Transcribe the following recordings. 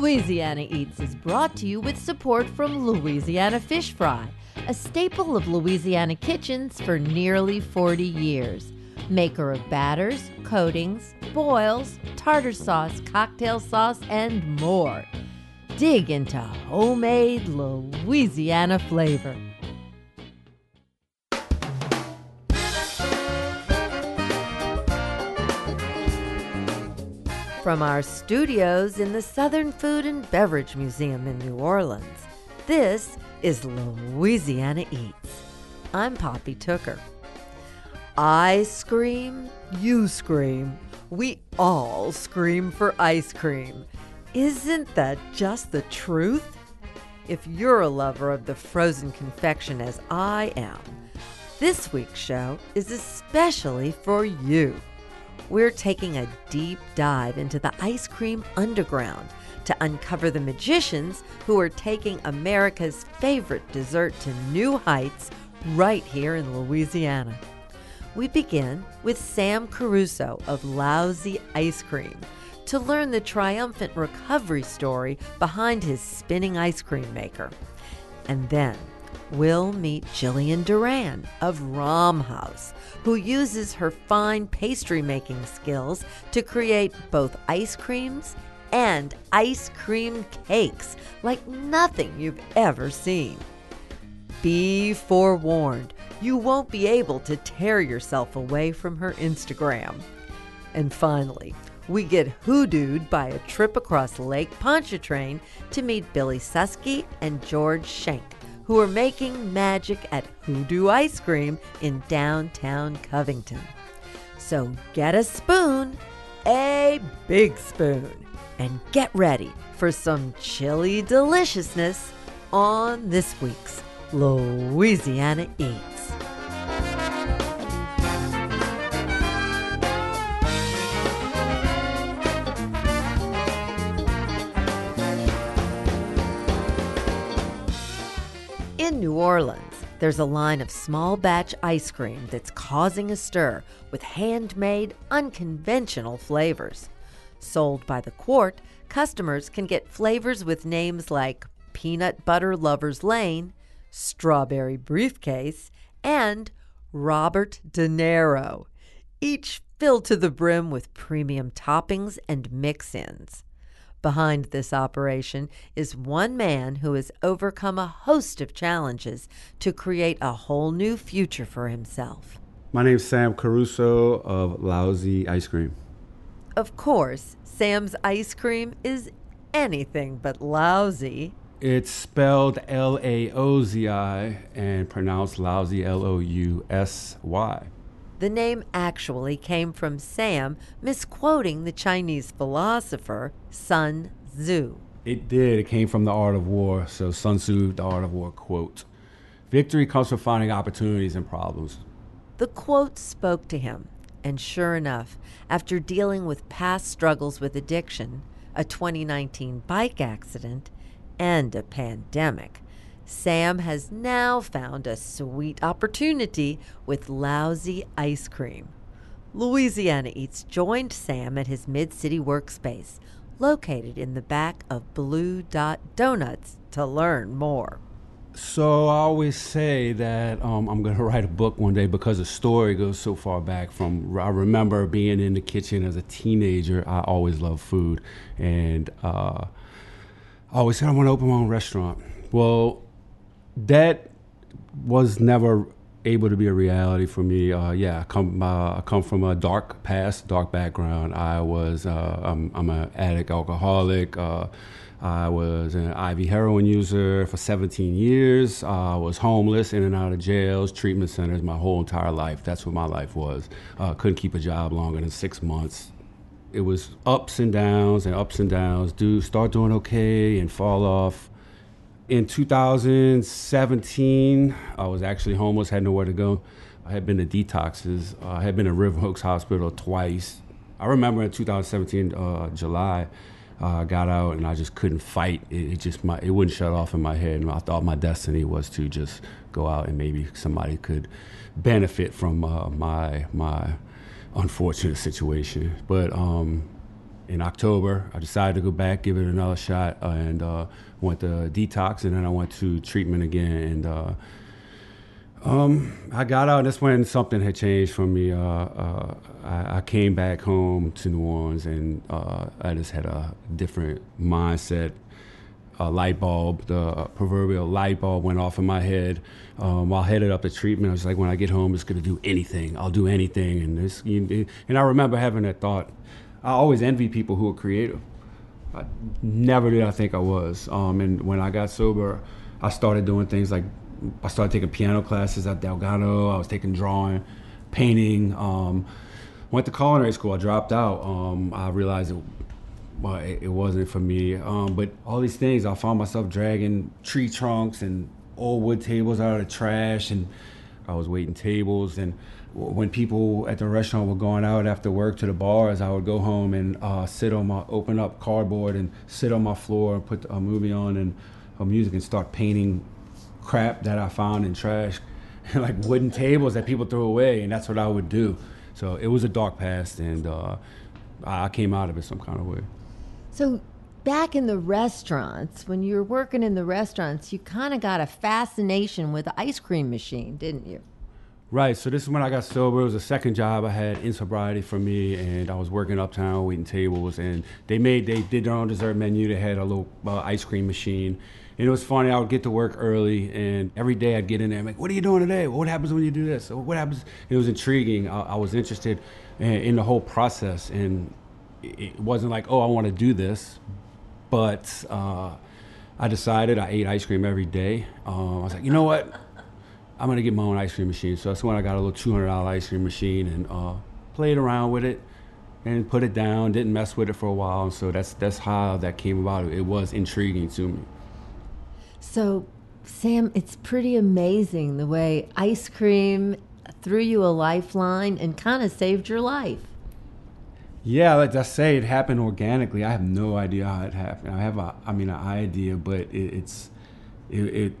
Louisiana Eats is brought to you with support from Louisiana Fish Fry, a staple of Louisiana kitchens for nearly 40 years. Maker of batters, coatings, boils, tartar sauce, cocktail sauce, and more. Dig into homemade Louisiana flavor. From our studios in the Southern Food and Beverage Museum in New Orleans, this is Louisiana Eats. I'm Poppy Tooker. I scream, you scream, we all scream for ice cream. Isn't that just the truth? If you're a lover of the frozen confection as I am, this week's show is especially for you we're taking a deep dive into the ice cream underground to uncover the magicians who are taking America's favorite dessert to new heights right here in Louisiana. We begin with Sam Caruso of Laozi Ice Cream to learn the triumphant recovery story behind his spinning ice cream maker. And then we'll meet Jillian Duran of Rahm House who uses her fine pastry making skills to create both ice creams and ice cream cakes like nothing you've ever seen. Be forewarned, you won't be able to tear yourself away from her Instagram. And finally, we get hoodooed by a trip across Lake Pontchartrain to meet Billy Susky and George Schenk who are making magic at Hoodoo Ice Cream in downtown Covington. So get a spoon, a big spoon, and get ready for some chilly deliciousness on this week's Louisiana Eats. Orleans, there's a line of small batch ice cream that's causing a stir with handmade, unconventional flavors. Sold by the quart, customers can get flavors with names like Peanut Butter Lover's Lane, Strawberry Briefcase, and Robert De Niro, each filled to the brim with premium toppings and mix ins. Behind this operation is one man who has overcome a host of challenges to create a whole new future for himself. My name is Sam Caruso of Laozi Ice Cream. Of course, Sam's ice cream is anything but lousy. It's spelled L A O Z I and pronounced lousy L O U S Y. The name actually came from Sam misquoting the Chinese philosopher Sun Tzu. It did. It came from the Art of War. So Sun Tzu, the Art of War quote Victory comes from finding opportunities and problems. The quote spoke to him, and sure enough, after dealing with past struggles with addiction, a 2019 bike accident, and a pandemic, Sam has now found a sweet opportunity with Laozi ice cream. Louisiana Eats joined Sam at his Mid City workspace, located in the back of Blue Dot Donuts, to learn more. So I always say that um, I'm going to write a book one day because the story goes so far back from. I remember being in the kitchen as a teenager. I always loved food, and uh, I always said I want to open my own restaurant. Well, that was never able to be a reality for me. Uh, yeah, I come uh, I come from a dark past, dark background. I was uh, I'm, I'm an addict, alcoholic. Uh, I was an IV heroin user for 17 years. I was homeless, in and out of jails, treatment centers, my whole entire life. That's what my life was. Uh, couldn't keep a job longer than six months. It was ups and downs and ups and downs. Do start doing okay and fall off in 2017, I was actually homeless, had nowhere to go. I had been to detoxes. Uh, I had been to River Oaks Hospital twice. I remember in 2017, uh, July, uh, I got out and I just couldn't fight. It, it, just my, it wouldn't shut off in my head. And I thought my destiny was to just go out and maybe somebody could benefit from uh, my my unfortunate situation. But um, in October, I decided to go back, give it another shot, uh, and uh, went to detox, and then I went to treatment again. And uh, um, I got out. That's when something had changed for me. Uh, uh, I, I, came back home to New Orleans, and uh, I just had a different mindset. A light bulb, the proverbial light bulb, went off in my head um, while headed up to treatment. I was like, when I get home, it's going to do anything. I'll do anything. And this, and I remember having that thought I always envy people who are creative. I never did I think I was. Um, and when I got sober, I started doing things like I started taking piano classes at Delgado. I was taking drawing, painting. Um, went to culinary school. I dropped out. Um, I realized it, well, it, it wasn't for me. Um, but all these things, I found myself dragging tree trunks and old wood tables out of the trash, and I was waiting tables and when people at the restaurant were going out after work to the bars, I would go home and uh, sit on my open up cardboard and sit on my floor and put a movie on and a music and start painting crap that I found in trash, like wooden tables that people threw away, and that's what I would do. So it was a dark past, and uh, I came out of it some kind of way. So back in the restaurants, when you were working in the restaurants, you kind of got a fascination with the ice cream machine, didn't you? Right. So this is when I got sober. It was the second job I had in sobriety for me, and I was working uptown waiting tables. And they made they did their own dessert menu. They had a little uh, ice cream machine, and it was funny. I would get to work early, and every day I'd get in there. I'm like, "What are you doing today? What happens when you do this? What happens?" It was intriguing. I, I was interested in, in, the whole process, and it wasn't like, "Oh, I want to do this," but uh, I decided I ate ice cream every day. Um, I was like, you know what? I'm gonna get my own ice cream machine. So that's when I got a little two hundred dollar ice cream machine and uh, played around with it and put it down. Didn't mess with it for a while. And so that's that's how that came about. It was intriguing to me. So, Sam, it's pretty amazing the way ice cream threw you a lifeline and kind of saved your life. Yeah, like I say, it happened organically. I have no idea how it happened. I have a, I mean, an idea, but it, it's, it, it,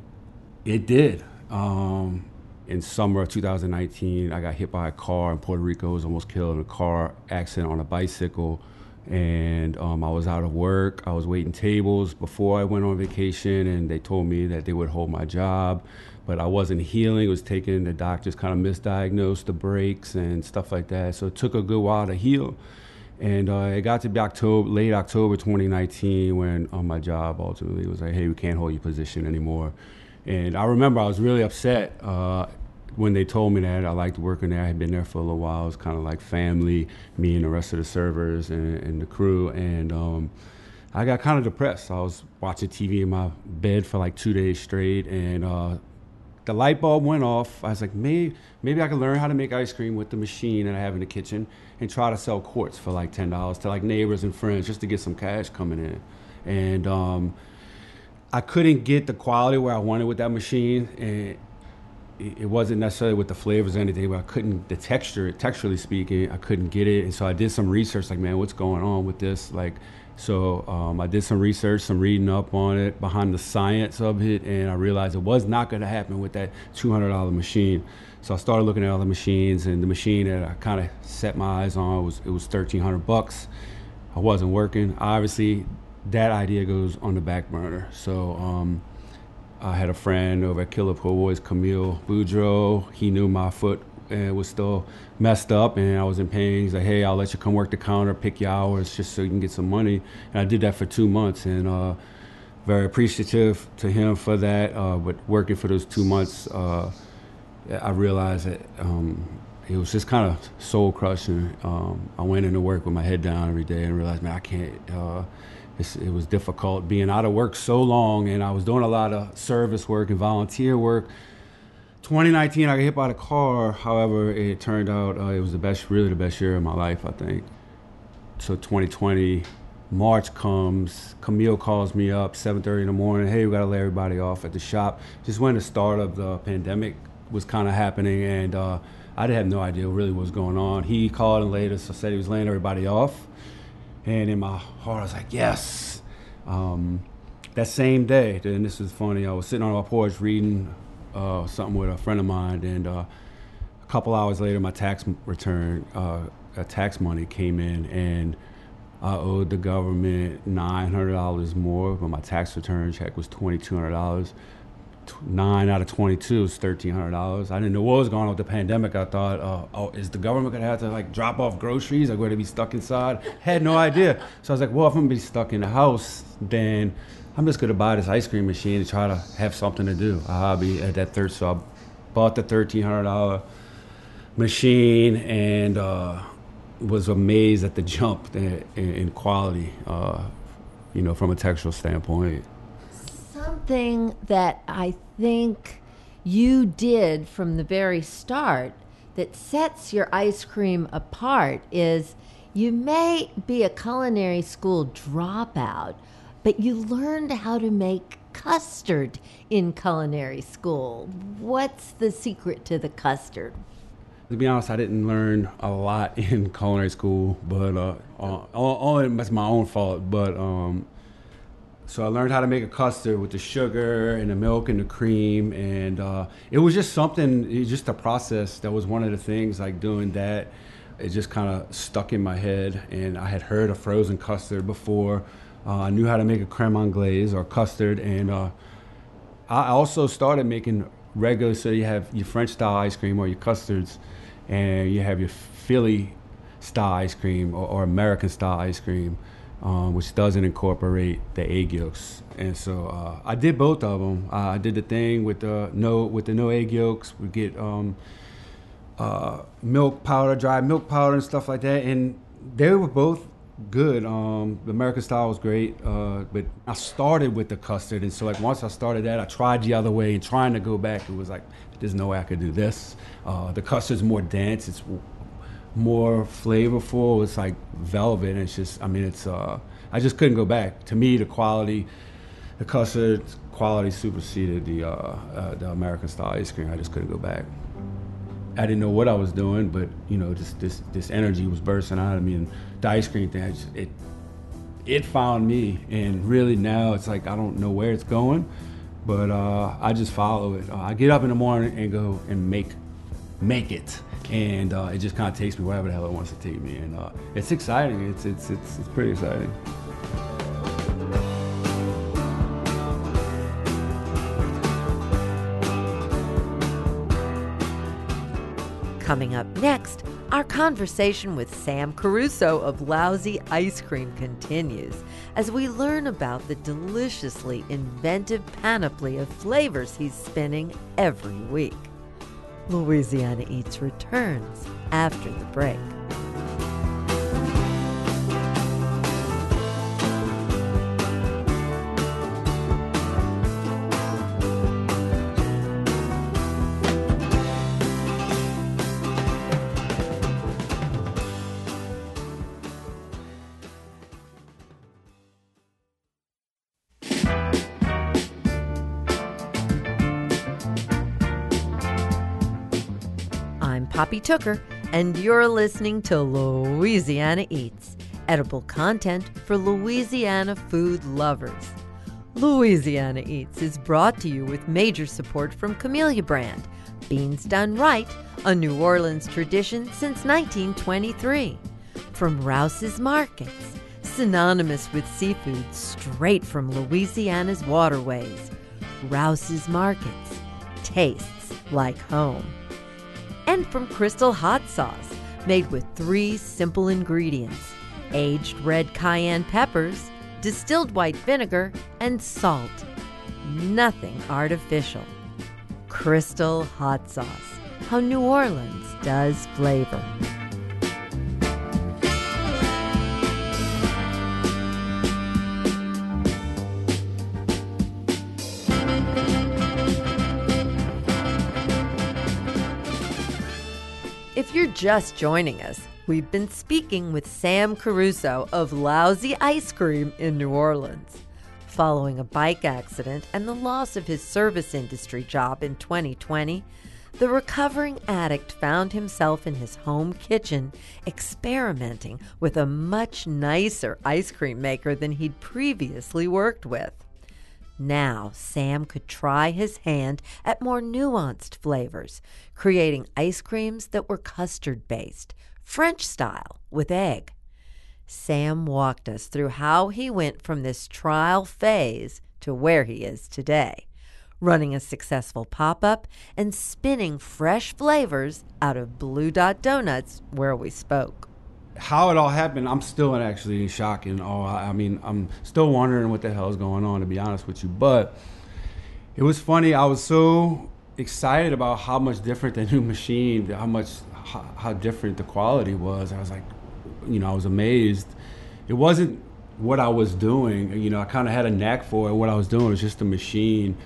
it did. Um, in summer of 2019, I got hit by a car in Puerto Rico. I was almost killed in a car accident on a bicycle. And um, I was out of work. I was waiting tables before I went on vacation, and they told me that they would hold my job. But I wasn't healing. It was taking, the doctors kind of misdiagnosed the breaks and stuff like that. So it took a good while to heal. And uh, it got to be October, late October 2019 when on um, my job ultimately was like, hey, we can't hold your position anymore. And I remember I was really upset uh, when they told me that. I liked working there. I had been there for a little while. It was kind of like family, me and the rest of the servers and, and the crew. And um, I got kind of depressed. I was watching TV in my bed for like two days straight, and uh, the light bulb went off. I was like, maybe, maybe I could learn how to make ice cream with the machine that I have in the kitchen and try to sell quarts for like $10 to like neighbors and friends just to get some cash coming in. And um, I couldn't get the quality where I wanted with that machine, and it wasn't necessarily with the flavors or anything, but I couldn't the texture, texturally speaking, I couldn't get it. And so I did some research, like, man, what's going on with this? Like, so um, I did some research, some reading up on it, behind the science of it, and I realized it was not going to happen with that $200 machine. So I started looking at other machines, and the machine that I kind of set my eyes on was it was 1,300 bucks. I wasn't working. Obviously, that idea goes on the back burner. So um, I had a friend over at Killer Po Boys, Camille Boudreau. He knew my foot and was still messed up and I was in pain. He's like, hey, I'll let you come work the counter, pick your hours just so you can get some money. And I did that for two months and uh, very appreciative to him for that. Uh, but working for those two months, uh, I realized that um, it was just kind of soul crushing. Um, I went into work with my head down every day and realized, man, I can't uh, it was difficult being out of work so long, and I was doing a lot of service work and volunteer work. 2019, I got hit by the car. However, it turned out uh, it was the best, really the best year of my life, I think. So 2020, March comes. Camille calls me up 7:30 in the morning. Hey, we got to lay everybody off at the shop. Just when the start of the pandemic was kind of happening, and uh, I didn't have no idea really what was going on. He called and later so I said he was laying everybody off. And in my heart, I was like, yes. Um, that same day, and this is funny, I was sitting on my porch reading uh, something with a friend of mine, and uh, a couple hours later, my tax return, uh, tax money came in, and I owed the government nine hundred dollars more, but my tax return check was twenty two hundred dollars. Nine out of twenty two is thirteen hundred dollars. I didn't know what was going on with the pandemic. I thought, uh, oh, is the government gonna have to like drop off groceries? I'm going to be stuck inside. Had no idea. So I was like, well, if I'm gonna be stuck in the house, then I'm just gonna buy this ice cream machine and try to have something to do, a hobby at that third. So I bought the thirteen hundred dollar machine and uh, was amazed at the jump in, in quality, uh, you know, from a textual standpoint. Something that I think you did from the very start that sets your ice cream apart is you may be a culinary school dropout, but you learned how to make custard in culinary school. What's the secret to the custard? To be honest, I didn't learn a lot in culinary school, but uh, uh, all, all, that's my own fault. But um, so I learned how to make a custard with the sugar and the milk and the cream, and uh, it was just something, it just a process. That was one of the things, like doing that. It just kind of stuck in my head, and I had heard of frozen custard before. Uh, I knew how to make a creme anglaise or custard, and uh, I also started making regular. So you have your French style ice cream or your custards and you have your Philly style ice cream or, or American style ice cream, um, which doesn't incorporate the egg yolks. And so uh, I did both of them. Uh, I did the thing with the no with the no egg yolks. We get um, uh, milk powder, dry milk powder, and stuff like that. And they were both good. Um, the American style was great, uh, but I started with the custard, and so like once I started that, I tried the other way, and trying to go back, it was like there's no way I could do this. Uh, the custard's more dense. It's more flavorful. It's like velvet. it's just, I mean, it's. Uh, I just couldn't go back. To me, the quality, the custard quality superseded the uh, uh, the American style ice cream. I just couldn't go back. I didn't know what I was doing, but you know, just this this energy was bursting out of me, and the ice cream thing, just, it it found me, and really now it's like I don't know where it's going but uh, I just follow it. Uh, I get up in the morning and go and make make it, and uh, it just kind of takes me wherever the hell it wants to take me, and uh, it's exciting. It's it's it's it's pretty exciting. Coming up next, our conversation with Sam Caruso of Laozi Ice Cream continues as we learn about the deliciously inventive panoply of flavors he's spinning every week. Louisiana Eats returns after the break. Tooker, and you're listening to Louisiana Eats, edible content for Louisiana food lovers. Louisiana Eats is brought to you with major support from Camellia Brand, beans done right, a New Orleans tradition since 1923. From Rouse's Markets, synonymous with seafood straight from Louisiana's waterways. Rouse's Markets tastes like home and from Crystal Hot Sauce, made with three simple ingredients aged red cayenne peppers, distilled white vinegar, and salt. Nothing artificial. Crystal Hot Sauce, how New Orleans does flavor. Just joining us, we've been speaking with Sam Caruso of Laozi Ice Cream in New Orleans. Following a bike accident and the loss of his service industry job in 2020, the recovering addict found himself in his home kitchen experimenting with a much nicer ice cream maker than he'd previously worked with. Now, Sam could try his hand at more nuanced flavors, creating ice creams that were custard based, French style, with egg. Sam walked us through how he went from this trial phase to where he is today, running a successful pop up and spinning fresh flavors out of Blue Dot Donuts, where we spoke. How it all happened, I'm still actually in shock and awe. I mean, I'm still wondering what the hell is going on, to be honest with you. But it was funny. I was so excited about how much different the new machine, how much, how, how different the quality was. I was like, you know, I was amazed. It wasn't what I was doing. You know, I kind of had a knack for it. What I was doing It was just a machine.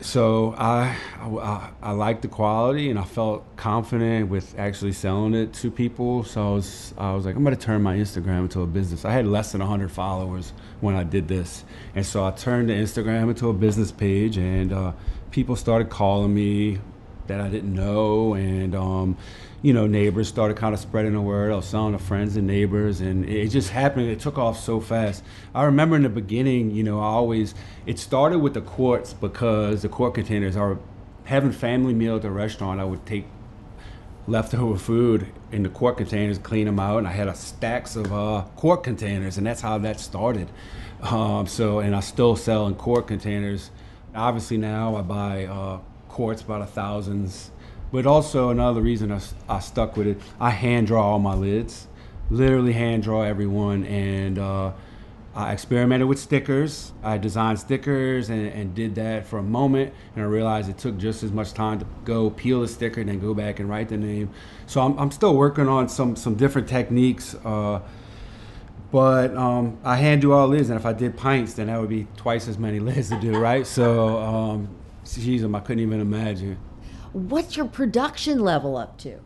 So I, I, I liked the quality, and I felt confident with actually selling it to people. So I was I was like, I'm gonna turn my Instagram into a business. I had less than 100 followers when I did this, and so I turned the Instagram into a business page, and uh, people started calling me that I didn't know, and um, you know, neighbors started kind of spreading the word. I was selling to friends and neighbors, and it just happened. It took off so fast. I remember in the beginning, you know, I always it started with the quarts because the quart containers are having family meal at the restaurant. I would take leftover food in the quart containers, clean them out, and I had a stacks of uh, quart containers, and that's how that started. Um, so, and I still sell in quart containers. Obviously now I buy uh, quarts by the thousands but also another reason I, I stuck with it, I hand draw all my lids, literally hand draw everyone, and uh, I experimented with stickers. I designed stickers and, and, did that for a moment, and I realized it took just as much time to go peel the sticker and then go back and write the name. So I'm, I'm still working on some some different techniques. Uh, but um, I hand do all lids, and if I did pints, then that would be twice as many lids to do, right? So, um, geez, I couldn't even imagine. What's your production level up to?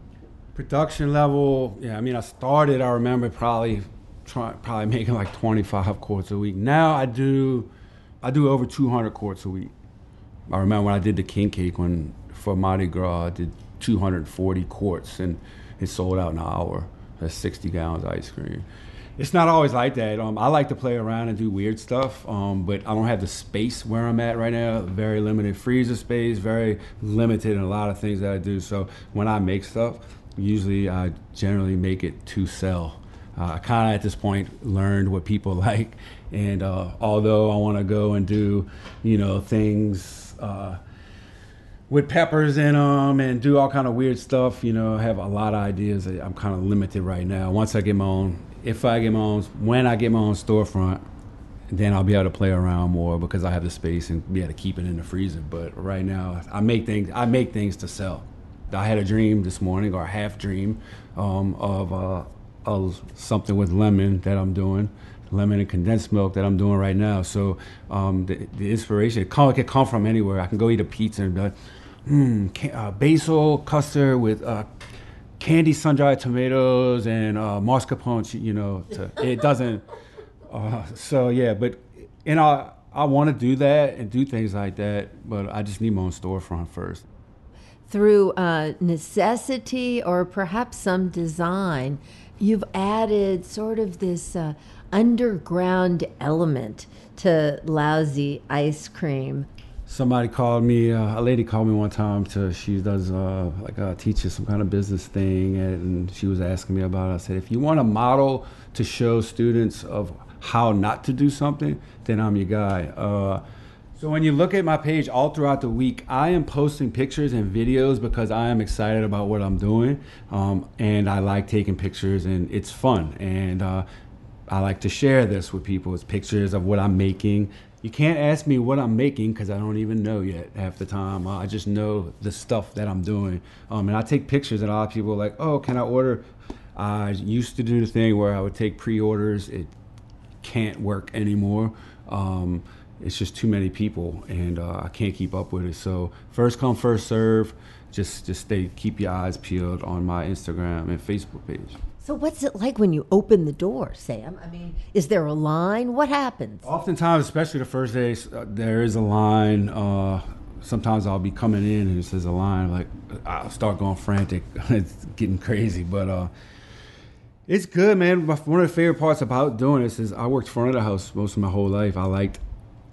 Production level, yeah. I mean, I started. I remember probably try, probably making like 25 quarts a week. Now I do, I do over 200 quarts a week. I remember when I did the king cake when for Mardi Gras, I did 240 quarts and it sold out in an hour. That's 60 gallons of ice cream it's not always like that. Um, I like to play around and do weird stuff, um, but I don't have the space where I'm at right now. Very limited freezer space, very limited in a lot of things that I do. So when I make stuff, usually I generally make it to sell. Uh, I kind of at this point learned what people like, and uh, although I want to go and do, you know, things. Uh, with peppers in them and do all kind of weird stuff. You know, have a lot of ideas. I'm kind of limited right now. Once I get my own if I get my own, when I get my own storefront, then I'll be able to play around more because I have the space and be able to keep it in the freezer. But right now, I make things. I make things to sell. I had a dream this morning, or a half dream, um, of, uh, of something with lemon that I'm doing, lemon and condensed milk that I'm doing right now. So um, the, the, inspiration it can, it can come from anywhere. I can go eat a pizza and be like, mm, uh, basil custard with uh, candy sun-dried tomatoes and uh, mascarpone. You know, to, it doesn't. Uh, so yeah, but and I I want to do that and do things like that, but I just need my own storefront first. Through uh, necessity or perhaps some design, you've added sort of this uh, underground element to Laozi ice cream somebody called me uh, a lady called me one time to she does uh, like uh, teaches some kind of business thing and she was asking me about it. I said if you want a model to show students of how not to do something then i'm your guy. Uh, so when you look at my page all throughout the week i am posting pictures and videos because i am excited about what i'm doing um, and i like taking pictures and it's fun. And uh, I like to share this with people. It's pictures of what I'm making, you can't ask me what I'm making because I don't even know yet half the time. I just know the stuff that I'm doing. Um, and I take pictures, and a lot of people are like, oh, can I order? I used to do the thing where I would take pre orders. It can't work anymore. Um, it's just too many people, and uh, I can't keep up with it. So, first come, first serve. Just, just stay, keep your eyes peeled on my Instagram and Facebook page. So what's it like when you open the door, Sam? I mean, is there a line? What happens? Oftentimes, especially the first day, uh, there is a line. Uh, sometimes I'll be coming in and it says a line. Like I'll start going frantic. it's getting crazy, but uh, it's good, man. One of the favorite parts about doing this is I worked front of the house most of my whole life. I liked,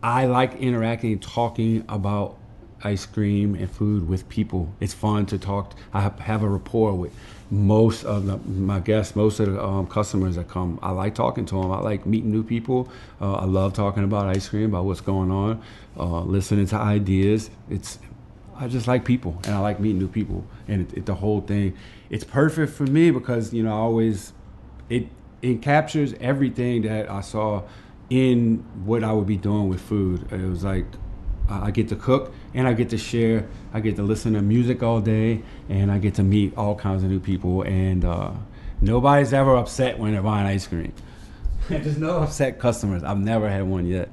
I like interacting, talking about ice cream and food with people. It's fun to talk. I have a rapport with most of the, my guests, most of the um, customers that come. I like talking to them. I like meeting new people. Uh, I love talking about ice cream, about what's going on, uh, listening to ideas. It's I just like people, and I like meeting new people, and it, it, the whole thing. It's perfect for me because you know I always it it captures everything that I saw in what I would be doing with food. It was like I get to cook and I get to share. I get to listen to music all day, and I get to meet all kinds of new people. And uh, nobody's ever upset when they're buying ice cream. There's no upset customers. I've never had one yet.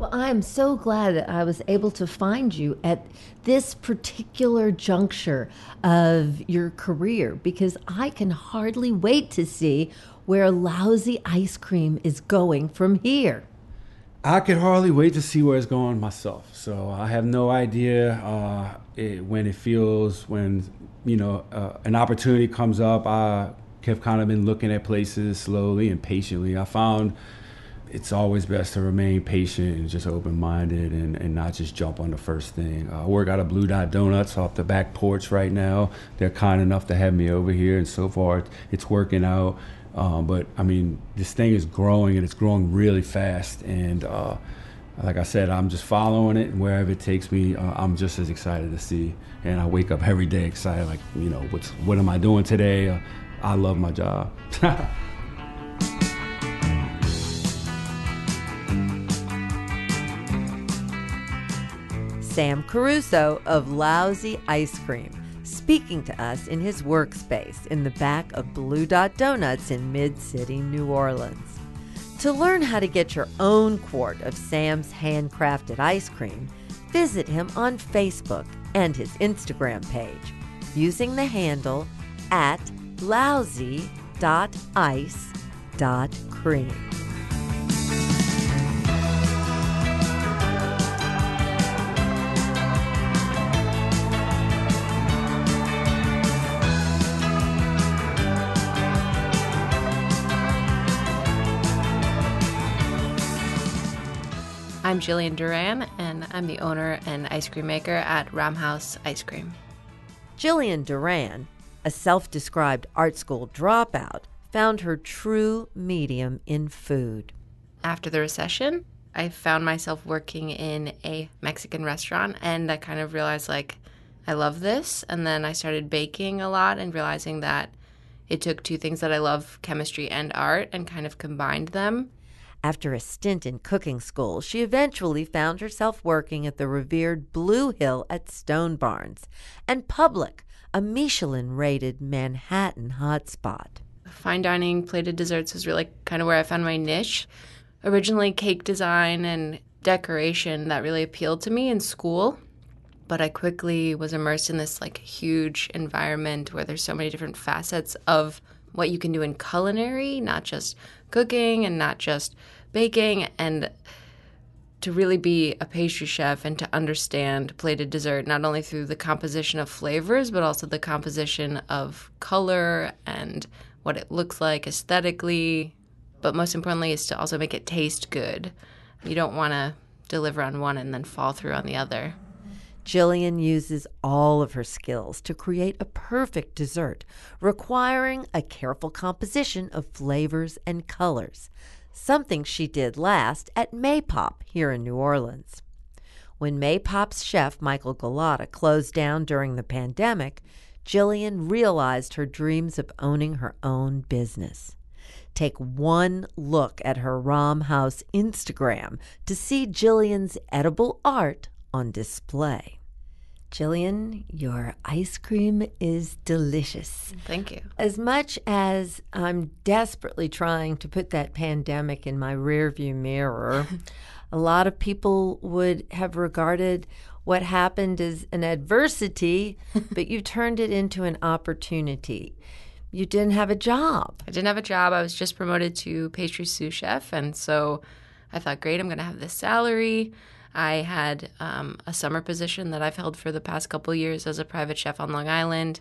Well, I'm so glad that I was able to find you at this particular juncture of your career because I can hardly wait to see where Laozi ice cream is going from here. I could hardly wait to see where it's going myself. So I have no idea uh, it, when it feels when you know uh, an opportunity comes up. I have kind of been looking at places slowly and patiently. I found it's always best to remain patient and just open minded and, and not just jump on the first thing. Uh, I work out of Blue Dot Donuts off the back porch right now. They're kind enough to have me over here, and so far it's working out. Um, but I mean, this thing is growing and it's growing really fast. And uh, like I said, I'm just following it, and wherever it takes me, uh, I'm just as excited to see. And I wake up every day excited, like you know, what's what am I doing today? Uh, I love my job. Sam Caruso of Laozi Ice Cream, speaking to us in his workspace in the back of Blue Dot Donuts in Mid City, New Orleans. To learn how to get your own quart of Sam's handcrafted ice cream, visit him on Facebook and his Instagram page using the handle at laozi.ice.cream. I'm Jillian Duran, and I'm the owner and ice cream maker at Rahm House Ice Cream. Jillian Duran, a self described art school dropout, found her true medium in food. After the recession, I found myself working in a Mexican restaurant, and I kind of realized, like, I love this. And then I started baking a lot and realizing that it took two things that I love chemistry and art and kind of combined them. After a stint in cooking school, she eventually found herself working at the revered Blue Hill at Stone Barns and Public, a Michelin rated Manhattan hotspot. Fine dining, plated desserts was really kind of where I found my niche. Originally, cake design and decoration that really appealed to me in school but I quickly was immersed in this like huge environment where there's so many different facets of what you can do in culinary, not just cooking and not just baking, and to really be a pastry chef and to understand plated dessert not only through the composition of flavors but also the composition of color and what it looks like aesthetically but most importantly is to also make it taste good. You don't want to deliver on one and then fall through on the other Jillian uses all of her skills to create a perfect dessert, requiring a careful composition of flavors and colors, something she did last at Maypop here in New Orleans. When Maypop's chef Michael Gullotta closed down during the pandemic, Jillian realized her dreams of owning her own business. Take one look at her Rahm House Instagram to see Jillian's edible art on display. Jillian, your ice cream is delicious. Thank you. As much as I'm desperately trying to put that pandemic in my rearview mirror, a lot of people would have regarded what happened as an adversity, but you turned it into an opportunity. You didn't have a job. I didn't have a job. I was just promoted to pastry sous chef. And so I thought, great, I'm going to have this salary. I had um, a summer position that I've held for the past couple years as a private chef on Long Island.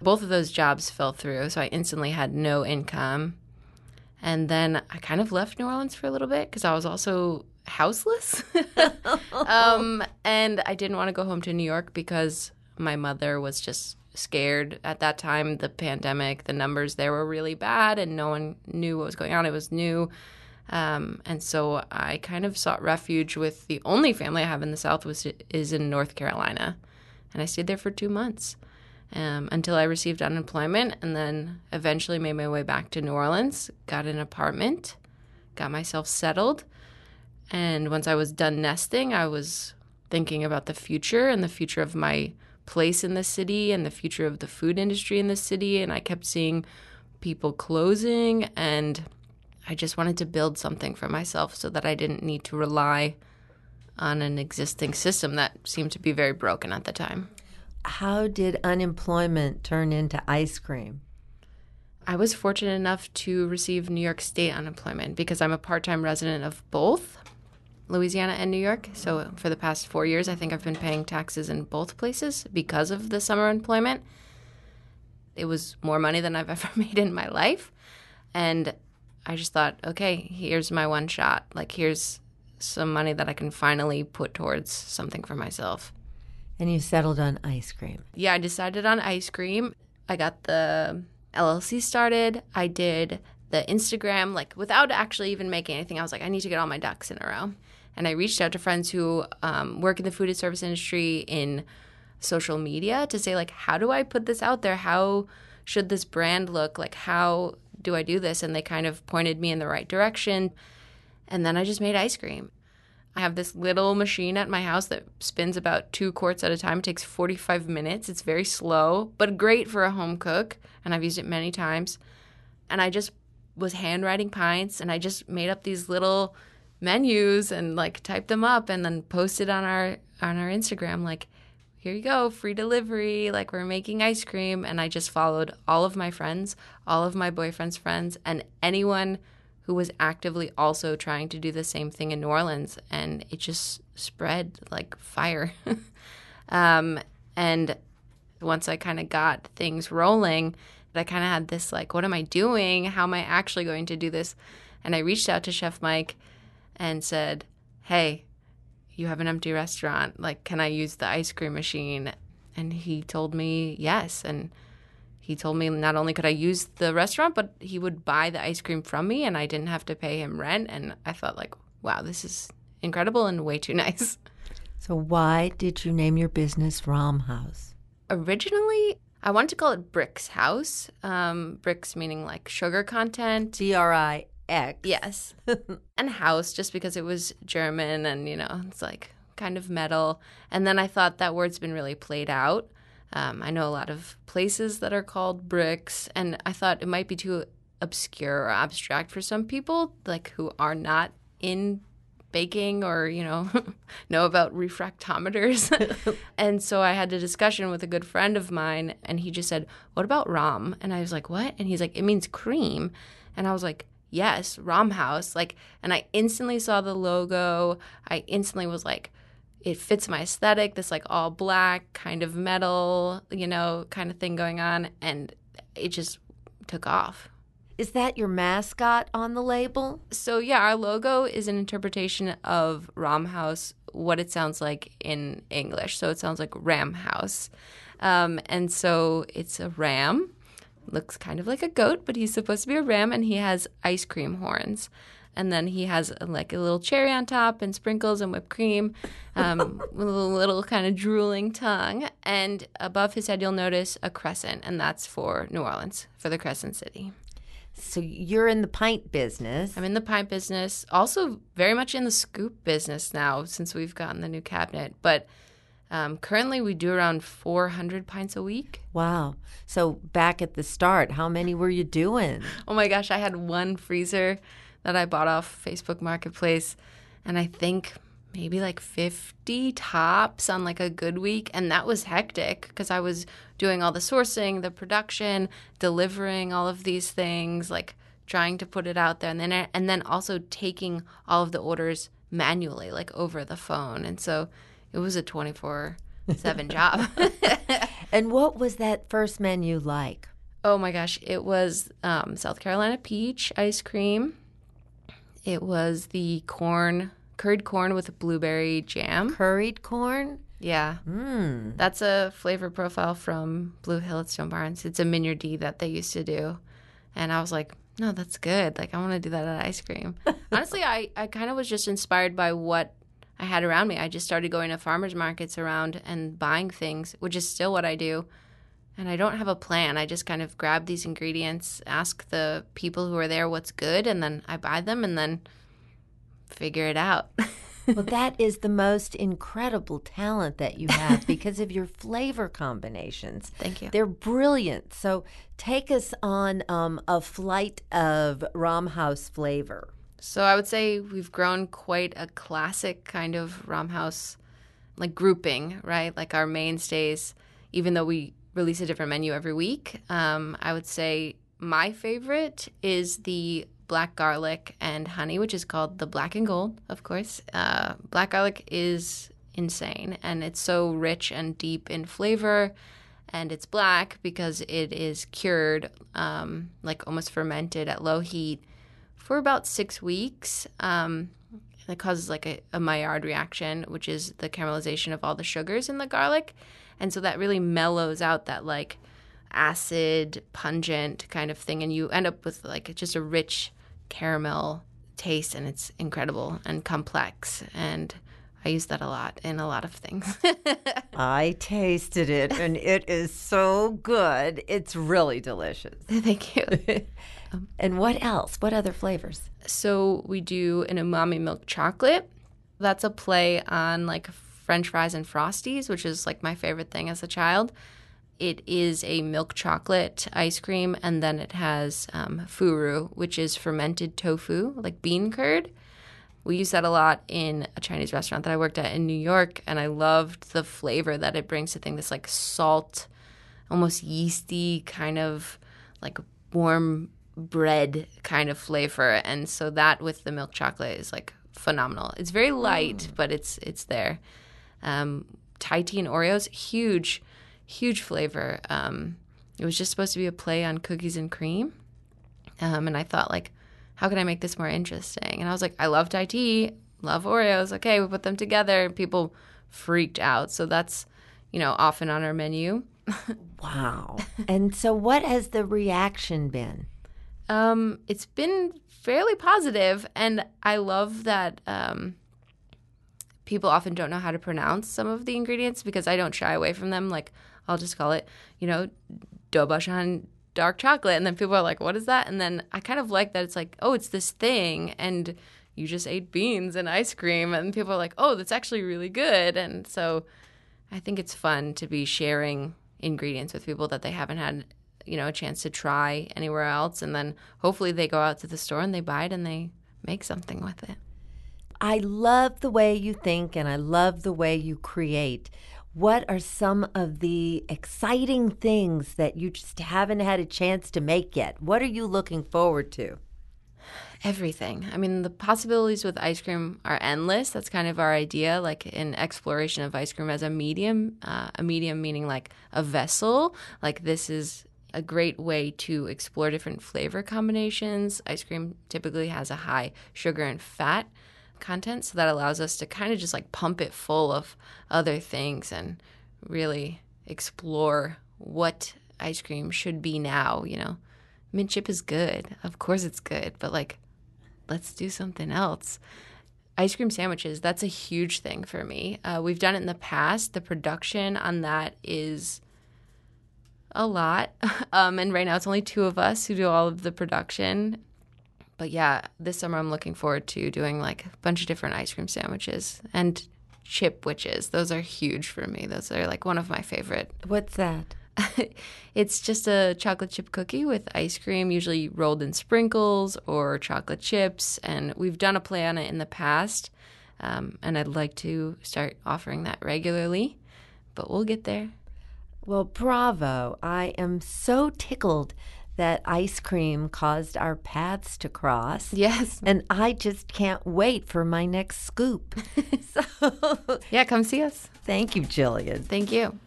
Both of those jobs fell through, so I instantly had no income. And then I kind of left New Orleans for a little bit because I was also houseless. um, and I didn't want to go home to New York because my mother was just scared at that time. The pandemic, the numbers there were really bad, and no one knew what was going on. It was new. Um, and so I kind of sought refuge with the only family I have in the South, which is in North Carolina. And I stayed there for two months um, until I received unemployment, and then eventually made my way back to New Orleans, got an apartment, got myself settled. And once I was done nesting, I was thinking about the future and the future of my place in the city and the future of the food industry in the city. And I kept seeing people closing, and I just wanted to build something for myself so that I didn't need to rely on an existing system that seemed to be very broken at the time. How did unemployment turn into ice cream? I was fortunate enough to receive New York State unemployment because I'm a part time resident of both Louisiana and New York. So for the past four years, I think I've been paying taxes in both places because of the summer employment. It was more money than I've ever made in my life. And I just thought, okay, here's my one shot. Like, here's some money that I can finally put towards something for myself. And you settled on ice cream. Yeah, I decided on ice cream. I got the LLC started. I did the Instagram, like without actually even making anything. I was like, I need to get all my ducks in a row. And I reached out to friends who um, work in the food and service industry in social media to say, like, how do I put this out there? How should this brand look? Like, how do I do this? And they kind of pointed me in the right direction. And then I just made ice cream. I have this little machine at my house that spins about two quarts at a time. It takes 45 minutes. It's very slow, but great for a home cook. And I've used it many times. And I just was handwriting pints and I just made up these little menus and like typed them up and then posted on our on our Instagram like here you go, free delivery, like we're making ice cream and I just followed all of my friends, all of my boyfriend's friends and anyone who was actively also trying to do the same thing in New Orleans, and it just spread like fire. um, and once I kind of got things rolling, I kind of had this like, what am I doing? How am I actually going to do this? And I reached out to Chef Mike and said, hey, you have an empty restaurant. Like, can I use the ice cream machine? And he told me yes. And he told me not only could I use the restaurant, but he would buy the ice cream from me and I didn't have to pay him rent. And I thought, like, wow, this is incredible and way too nice. So, why did you name your business Rahm House? Originally, I wanted to call it Brix House. Um, Brix meaning like sugar content. D R I X. Yes. and house just because it was German and, you know, it's like kind of metal. And then I thought that word's been really played out. Um, I know a lot of places that are called bricks, and I thought it might be too obscure or abstract for some people, like who are not in baking or you know know about refractometers and so i had a discussion with a good friend of mine and he just said what about rahm and i was like what and he's like it means cream and i was like yes rahm house like and i instantly saw the logo. I instantly was like it fits my aesthetic this like all black kind of metal you know kind of thing going on and it just took off. Is that your mascot on the label? So yeah our logo is an interpretation of ram house what it sounds like in english. So it sounds like ram house. Um, and so it's a ram looks kind of like a goat but he's supposed to be a ram and he has ice cream horns and then he has like a little cherry on top and sprinkles and whipped cream um, with a little kind of drooling tongue. And above his head, you'll notice a crescent, and that's for New Orleans, for the Crescent City. So you're in the pint business. I'm in the pint business, also very much in the scoop business now since we've gotten the new cabinet. But um, currently, we do around 400 pints a week. Wow. So back at the start, how many were you doing? Oh my gosh, I had one freezer that I bought off Facebook Marketplace. And I think maybe like 50 tops on like a good week. And that was hectic because I was doing all the sourcing, the production, delivering all of these things, like trying to put it out there. And then, and then also taking all of the orders manually, like over the phone. And so it was a 24 7 job. and what was that first menu like? Oh my gosh, it was um, South Carolina peach ice cream it was the corn curried corn with blueberry jam. Curried corn? Yeah. Mmm. That's a flavor profile from Blue Hill at Stone Barns. It's a Mignard that they used to do. And I was like, no, that's good. Like, I want to do that at ice cream. Honestly, I, I kind of was just inspired by what I had around me. I just started going to farmers markets around and buying things, which is still what I do. And I don't have a plan. I just kind of grab these ingredients, ask the people who are there what's good, and then I buy them and then figure it out. well, that is the most incredible talent that you have because of your flavor combinations. Thank you. They're brilliant. So take us on um, a flight of Rahm House flavor. So I would say we've grown quite a classic kind of Rahm House like grouping, right? Like our mainstays, even though we release a different menu every week. Um, I would say my favorite is the black garlic and honey, which is called the black and gold, of course. Uh, black garlic is insane and it's so rich and deep in flavor. And it's black because it is cured, um, like almost fermented at low heat for about six weeks. Um, that causes like a, a Maillard reaction, which is the caramelization of all the sugars in the garlic. And so that really mellows out that like acid, pungent kind of thing. And you end up with like just a rich caramel taste and it's incredible and complex and I use that a lot in a lot of things. I tasted it and it is so good. It's really delicious. Thank you. um, and what else? What other flavors? So we do an umami milk chocolate. That's a play on like french fries and frosties, which is like my favorite thing as a child. It is a milk chocolate ice cream, and then it has um, furu, which is fermented tofu, like bean curd. We use that a lot in a Chinese restaurant that I worked at in New York, and I loved the flavor that it brings to things. This like salt, almost yeasty kind of like warm bread kind of flavor, and so that with the milk chocolate is like phenomenal. It's very light, mm. but it's it's there. Um, Thai tea and Oreos, huge huge flavor. Um, it was just supposed to be a play on cookies and cream. Um, and I thought, like, how can I make this more interesting? And I was like, I love Thai tea, love Oreos. Okay, we put them together. And people freaked out. So that's, you know, often on our menu. wow. And so, what has the reaction been? Um, it's been fairly positive, and I love that um, people often don't know how to pronounce some of the ingredients because I don't shy away from them. Like, I'll just call it, you know, Dobashan dark chocolate. And then people are like, what is that? And then I kind of like that it's like, oh, it's this thing. And you just ate beans and ice cream. And people are like, oh, that's actually really good. And so I think it's fun to be sharing ingredients with people that they haven't had, you know, a chance to try anywhere else. And then hopefully they go out to the store and they buy it and they make something with it. I love the way you think and I love the way you create what are some of the exciting things that you just haven't had a chance to make yet? What are you looking forward to? Everything. I mean, the possibilities with ice cream are endless. That's kind of our idea, like an exploration of ice cream as a medium, uh, a medium meaning like a vessel. Like, this is a great way to explore different flavor combinations. Ice cream typically has a high sugar and fat content. So that allows us to kind of just like pump it full of other things and really explore what ice cream should be now, you know. Mint chip is good. Of course it's good, but like let's do something else. Ice cream sandwiches, that's a huge thing for me. Uh, we've done it in the past. The production on that is a lot. Um, and right now it's only two of us who do all of the production but yeah, this summer I'm looking forward to doing like a bunch of different ice cream sandwiches and chipwiches. Those are huge for me. Those are like one of my favorite. What's that? it's just a chocolate chip cookie with ice cream, usually rolled in sprinkles or chocolate chips. And we've done a play on it in the past. Um, and I'd like to start offering that regularly, but we'll get there. Well, bravo. I am so tickled that ice cream caused our paths to cross. Yes. And I just can't wait for my next scoop. so, yeah, come see us. Thank you, Jillian. Thank you.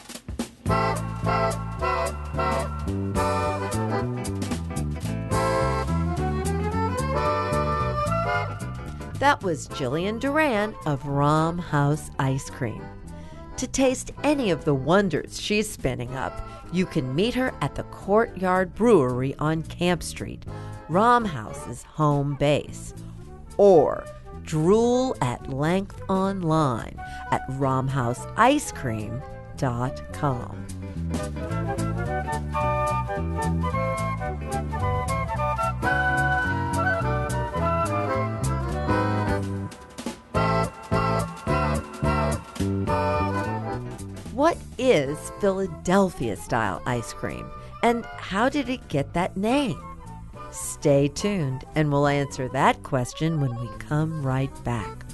That was Jillian Duran of Rahm House Ice Cream. To taste any of the wonders she's spinning up, you can meet her at the Courtyard Brewery on Camp Street, Rahm House's home base. Or drool at length online at rahmhouseicecream.com. What is Philadelphia style ice cream? And how did it get that name? Stay tuned and we'll answer that question when we come right back.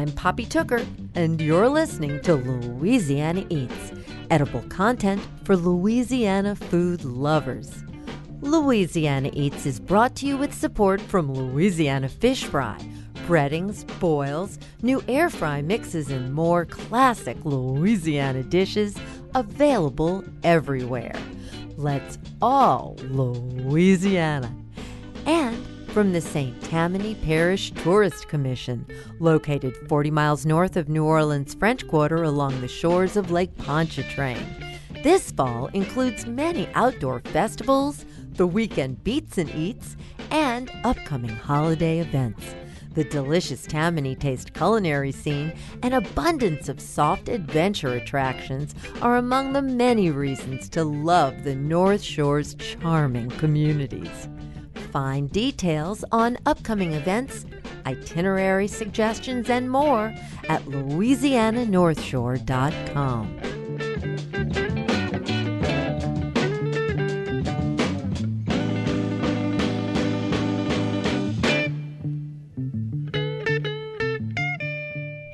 I'm Poppy Tooker, and you're listening to Louisiana Eats, edible content for Louisiana food lovers. Louisiana Eats is brought to you with support from Louisiana Fish Fry, breadings, boils, new air fry mixes, and more classic Louisiana dishes available everywhere. Let's all Louisiana. And from the St. Tammany Parish Tourist Commission, located 40 miles north of New Orleans' French Quarter along the shores of Lake Pontchartrain. This fall includes many outdoor festivals, the weekend beats and eats, and upcoming holiday events. The delicious Tammany Taste culinary scene and abundance of soft adventure attractions are among the many reasons to love the North Shore's charming communities. Find details on upcoming events, itinerary suggestions, and more at louisiananorthshore.com.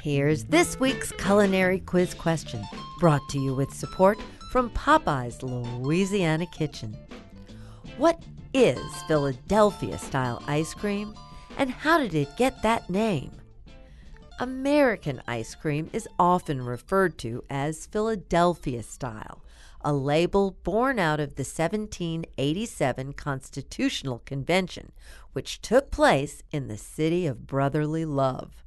Here's this week's culinary quiz question, brought to you with support from Popeye's Louisiana Kitchen. What is Philadelphia style ice cream, and how did it get that name? American ice cream is often referred to as Philadelphia style, a label born out of the 1787 Constitutional Convention, which took place in the city of brotherly love.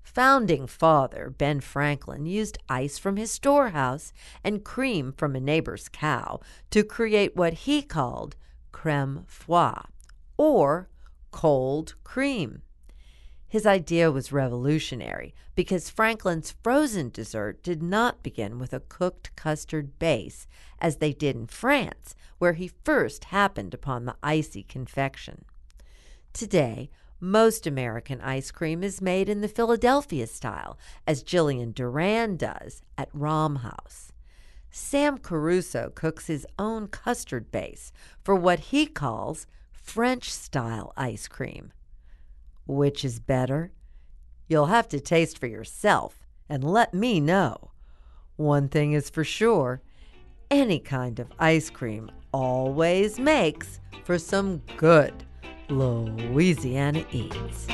Founding father Ben Franklin used ice from his storehouse and cream from a neighbor's cow to create what he called creme froid, or cold cream. His idea was revolutionary because Franklin's frozen dessert did not begin with a cooked custard base, as they did in France, where he first happened upon the icy confection. Today, most American ice cream is made in the Philadelphia style, as Jillian Duran does at Rahm House. Sam Caruso cooks his own custard base for what he calls French style ice cream. Which is better? You'll have to taste for yourself and let me know. One thing is for sure any kind of ice cream always makes for some good Louisiana Eats.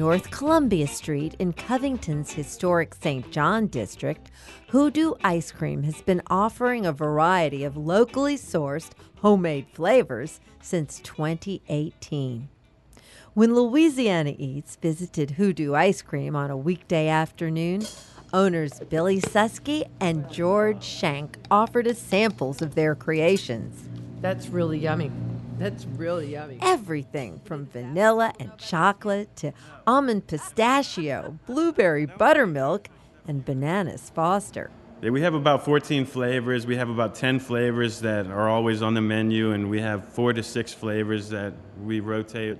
North Columbia Street in Covington's historic St. John district, Hoodoo Ice Cream has been offering a variety of locally sourced homemade flavors since 2018. When Louisiana Eats visited Hoodoo Ice Cream on a weekday afternoon, owners Billy Susky and George Schenk offered us samples of their creations. That's really yummy. That's really yummy. Everything from vanilla and chocolate to almond pistachio, blueberry buttermilk, and bananas Foster. Yeah, we have about 14 flavors. We have about 10 flavors that are always on the menu, and we have four to six flavors that we rotate.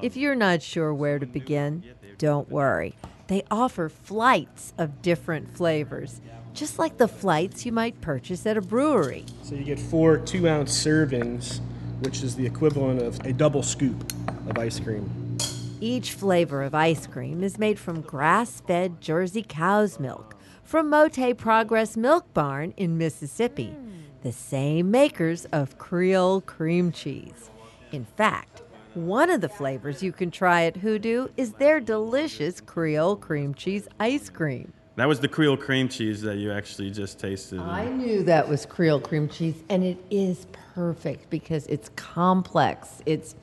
If you're not sure where to begin, don't worry. They offer flights of different flavors, just like the flights you might purchase at a brewery. So you get four two ounce servings, which is the equivalent of a double scoop of ice cream. Each flavor of ice cream is made from grass fed Jersey cow's milk from Mote Progress Milk Barn in Mississippi, the same makers of Creole cream cheese. In fact, one of the flavors you can try at Hoodoo is their delicious Creole cream cheese ice cream. That was the Creole cream cheese that you actually just tasted. I knew that was Creole cream cheese, and it is perfect because it's complex. It's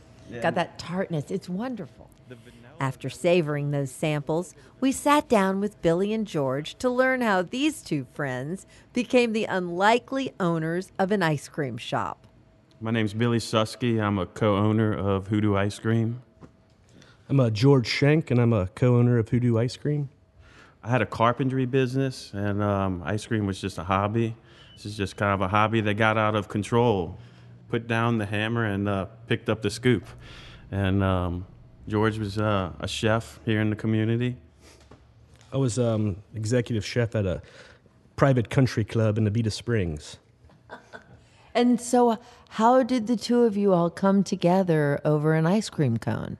got that tartness. It's wonderful. After savoring those samples, we sat down with Billy and George to learn how these two friends became the unlikely owners of an ice cream shop. My name's Billy Susky. I'm a co-owner of Hoodoo Ice Cream. I'm a George Schenk, and I'm a co-owner of Hoodoo Ice Cream. I had a carpentry business, and um, ice cream was just a hobby. This is just kind of a hobby that got out of control. Put down the hammer and uh, picked up the scoop. And um, George was uh, a chef here in the community. I was um, executive chef at a private country club in Abita Springs. And so, uh, how did the two of you all come together over an ice cream cone?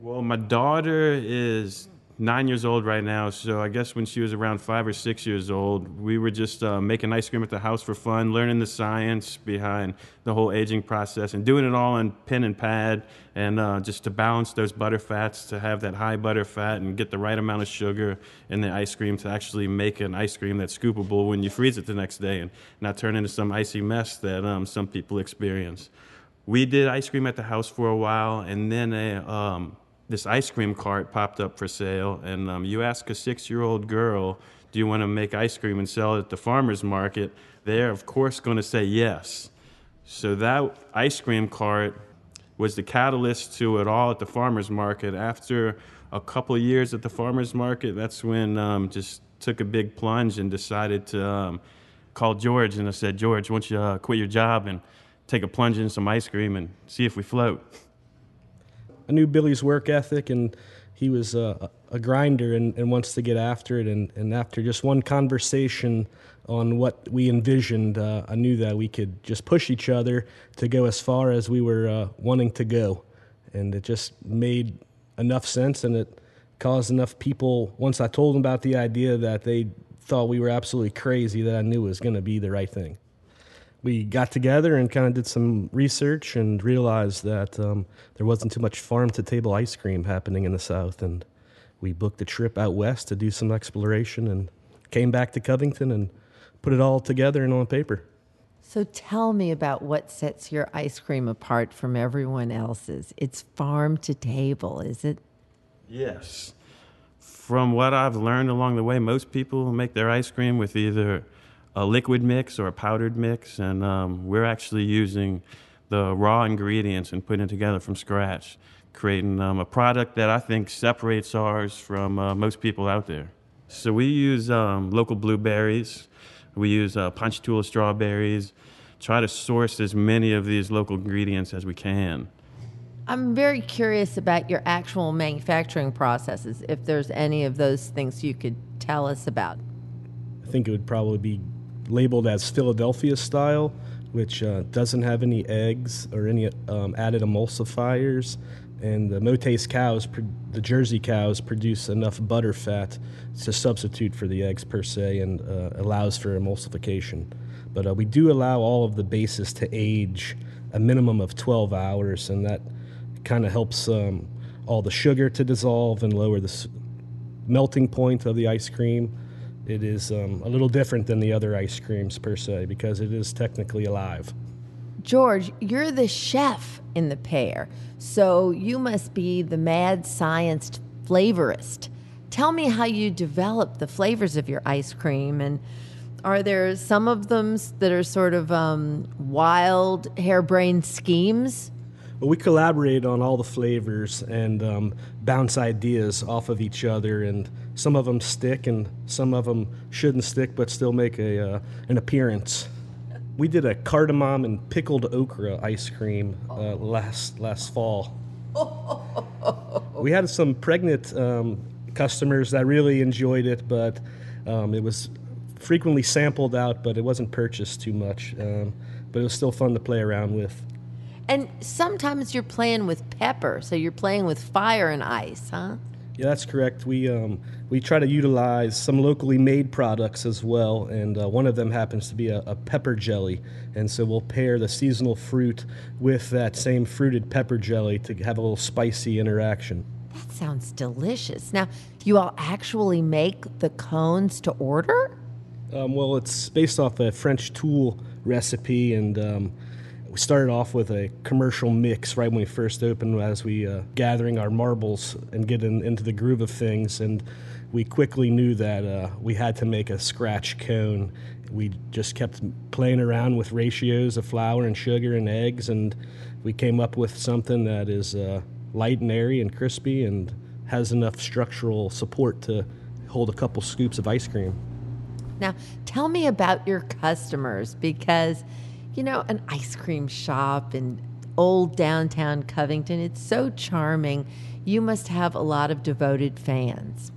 Well, my daughter is nine years old right now, so I guess when she was around five or six years old, we were just uh, making ice cream at the house for fun, learning the science behind the whole aging process, and doing it all on pen and pad, and uh, just to balance those butter fats to have that high butter fat and get the right amount of sugar in the ice cream to actually make an ice cream that's scoopable when you freeze it the next day and not turn into some icy mess that um, some people experience. We did ice cream at the house for a while, and then a um, this ice cream cart popped up for sale, and um, you ask a six-year-old girl, "Do you want to make ice cream and sell it at the farmers market?" They're of course going to say yes. So that ice cream cart was the catalyst to it all at the farmers market. After a couple years at the farmers market, that's when um, just took a big plunge and decided to um, call George, and I said, "George, why don't you uh, quit your job and take a plunge in some ice cream and see if we float?" I knew Billy's work ethic, and he was a, a grinder and, and wants to get after it. And, and after just one conversation on what we envisioned, uh, I knew that we could just push each other to go as far as we were uh, wanting to go. And it just made enough sense, and it caused enough people, once I told them about the idea, that they thought we were absolutely crazy, that I knew was going to be the right thing we got together and kind of did some research and realized that um, there wasn't too much farm to table ice cream happening in the South. And we booked a trip out west to do some exploration and came back to Covington and put it all together and on paper. So, tell me about what sets your ice cream apart from everyone else's. It's farm to table, is it? Yes. From what I've learned along the way, most people make their ice cream with either a liquid mix or a powdered mix, and um, we're actually using the raw ingredients and putting it together from scratch, creating um, a product that I think separates ours from uh, most people out there. So we use um, local blueberries, we use uh, Ponchatoula strawberries, try to source as many of these local ingredients as we can. I'm very curious about your actual manufacturing processes, if there's any of those things you could tell us about. I think it would probably be labeled as Philadelphia style, which uh, doesn't have any eggs or any um, added emulsifiers. And the Motes cows, the Jersey cows, produce enough butter fat to substitute for the eggs per se and uh, allows for emulsification. But uh, we do allow all of the bases to age a minimum of 12 hours, and that kind of helps um, all the sugar to dissolve and lower the melting point of the ice cream it is um, a little different than the other ice creams per se because it is technically alive. George, you're the chef in the pair, so you must be the mad scienced flavorist. Tell me how you develop the flavors of your ice cream, and are there some of them that are sort of um, wild, harebrained schemes? Well, we collaborate on all the flavors and um, bounce ideas off of each other, and some of them stick, and some of them shouldn't stick, but still make a uh, an appearance. We did a cardamom and pickled okra ice cream uh, last last fall. we had some pregnant um, customers that really enjoyed it, but um, it was frequently sampled out, but it wasn't purchased too much. Um, but it was still fun to play around with. And sometimes you're playing with pepper, so you're playing with fire and ice, huh? Yeah, that's correct. We um, we try to utilize some locally made products as well, and uh, one of them happens to be a, a, pepper jelly. And so we'll pair the seasonal fruit with that same fruited pepper jelly to have a little spicy interaction. That sounds delicious. Now, do you all actually make the cones to order? Um, well, it's based off a French tuile recipe, and um, we started off with a commercial mix right when we first opened as we uh, gathering our marbles and getting into the groove of things. And we quickly knew that uh, we had to make a scratch cone. We just kept playing around with ratios of flour and sugar and eggs, and we came up with something that is uh, light and airy and crispy and has enough structural support to hold a couple scoops of ice cream. Now, tell me about your customers because you know, an ice cream shop in old downtown Covington. It's so charming. You must have a lot of devoted fans.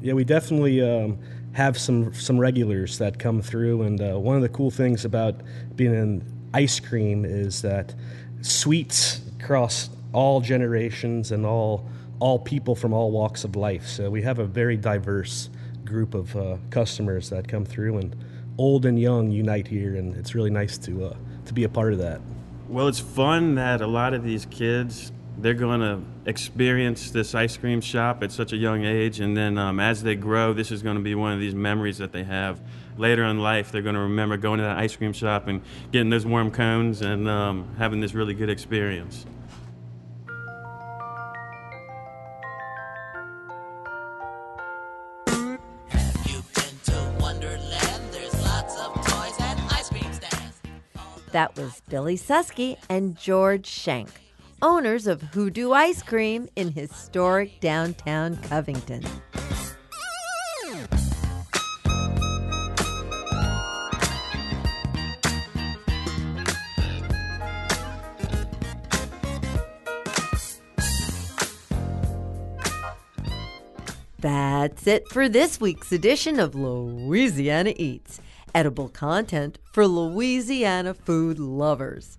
Yeah, we definitely um, have some some regulars that come through, and uh, one of the cool things about being in ice cream is that sweets cross all generations and all all people from all walks of life. So we have a very diverse group of uh, customers that come through and old and young unite here, and it's really nice to uh, to be a part of that. Well, it's fun that a lot of these kids they're going to experience this ice cream shop at such a young age, and then um, as they grow, this is going to be one of these memories that they have later in life. They're going to remember going to that ice cream shop and getting those warm cones and um, having this really good experience. That was Billy Susky and George Schenk, owners of Hoodoo Ice Cream in historic downtown Covington. That's it for this week's edition of Louisiana Eats edible content for Louisiana food lovers.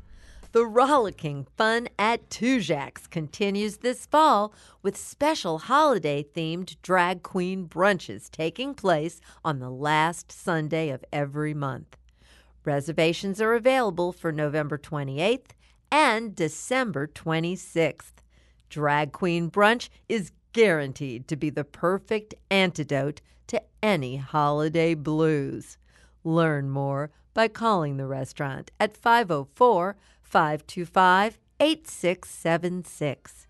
The rollicking fun at Tujague's continues this fall with special holiday themed drag queen brunches taking place on the last Sunday of every month. Reservations are available for November 28th and December 26th. Drag Queen Brunch is guaranteed to be the perfect antidote to any holiday blues. Learn more by calling the restaurant at 504 525 8676.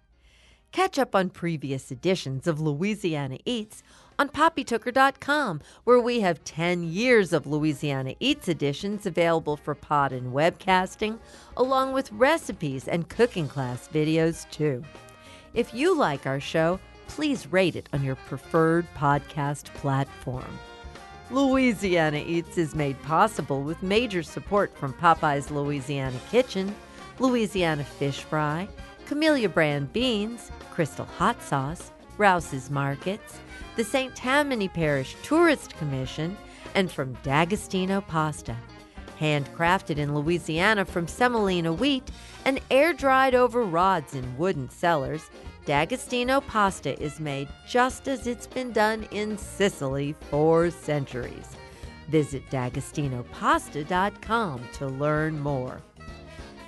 Catch up on previous editions of Louisiana Eats on poppytooker.com, where we have 10 years of Louisiana Eats editions available for pod and webcasting, along with recipes and cooking class videos, too. If you like our show, please rate it on your preferred podcast platform. Louisiana Eats is made possible with major support from Popeye's Louisiana Kitchen, Louisiana Fish Fry, Camellia Brand Beans, Crystal Hot Sauce, Rouse's Markets, the St. Tammany Parish Tourist Commission, and from D'Agostino Pasta. Handcrafted in Louisiana from semolina wheat and air dried over rods in wooden cellars, D'Agostino pasta is made just as it's been done in Sicily for centuries. Visit d'agostinopasta.com to learn more.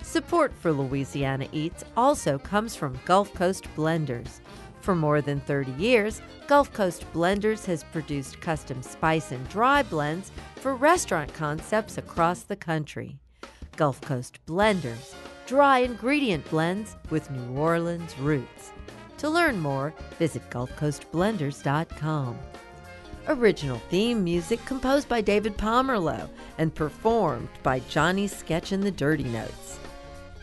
Support for Louisiana Eats also comes from Gulf Coast Blenders. For more than 30 years, Gulf Coast Blenders has produced custom spice and dry blends for restaurant concepts across the country. Gulf Coast Blenders, dry ingredient blends with New Orleans roots. To learn more, visit GulfCoastBlenders.com. Original theme music composed by David Pomerleau and performed by Johnny Sketch and the Dirty Notes.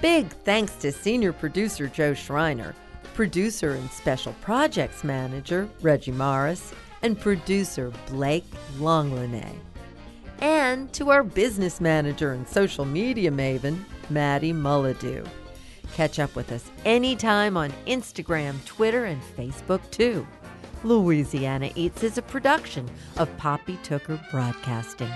Big thanks to senior producer Joe Schreiner, producer and special projects manager Reggie Morris, and producer Blake Longlinay. And to our business manager and social media maven, Maddie Mulladoo. Catch up with us anytime on Instagram, Twitter, and Facebook too. Louisiana Eats is a production of Poppy Tooker Broadcasting.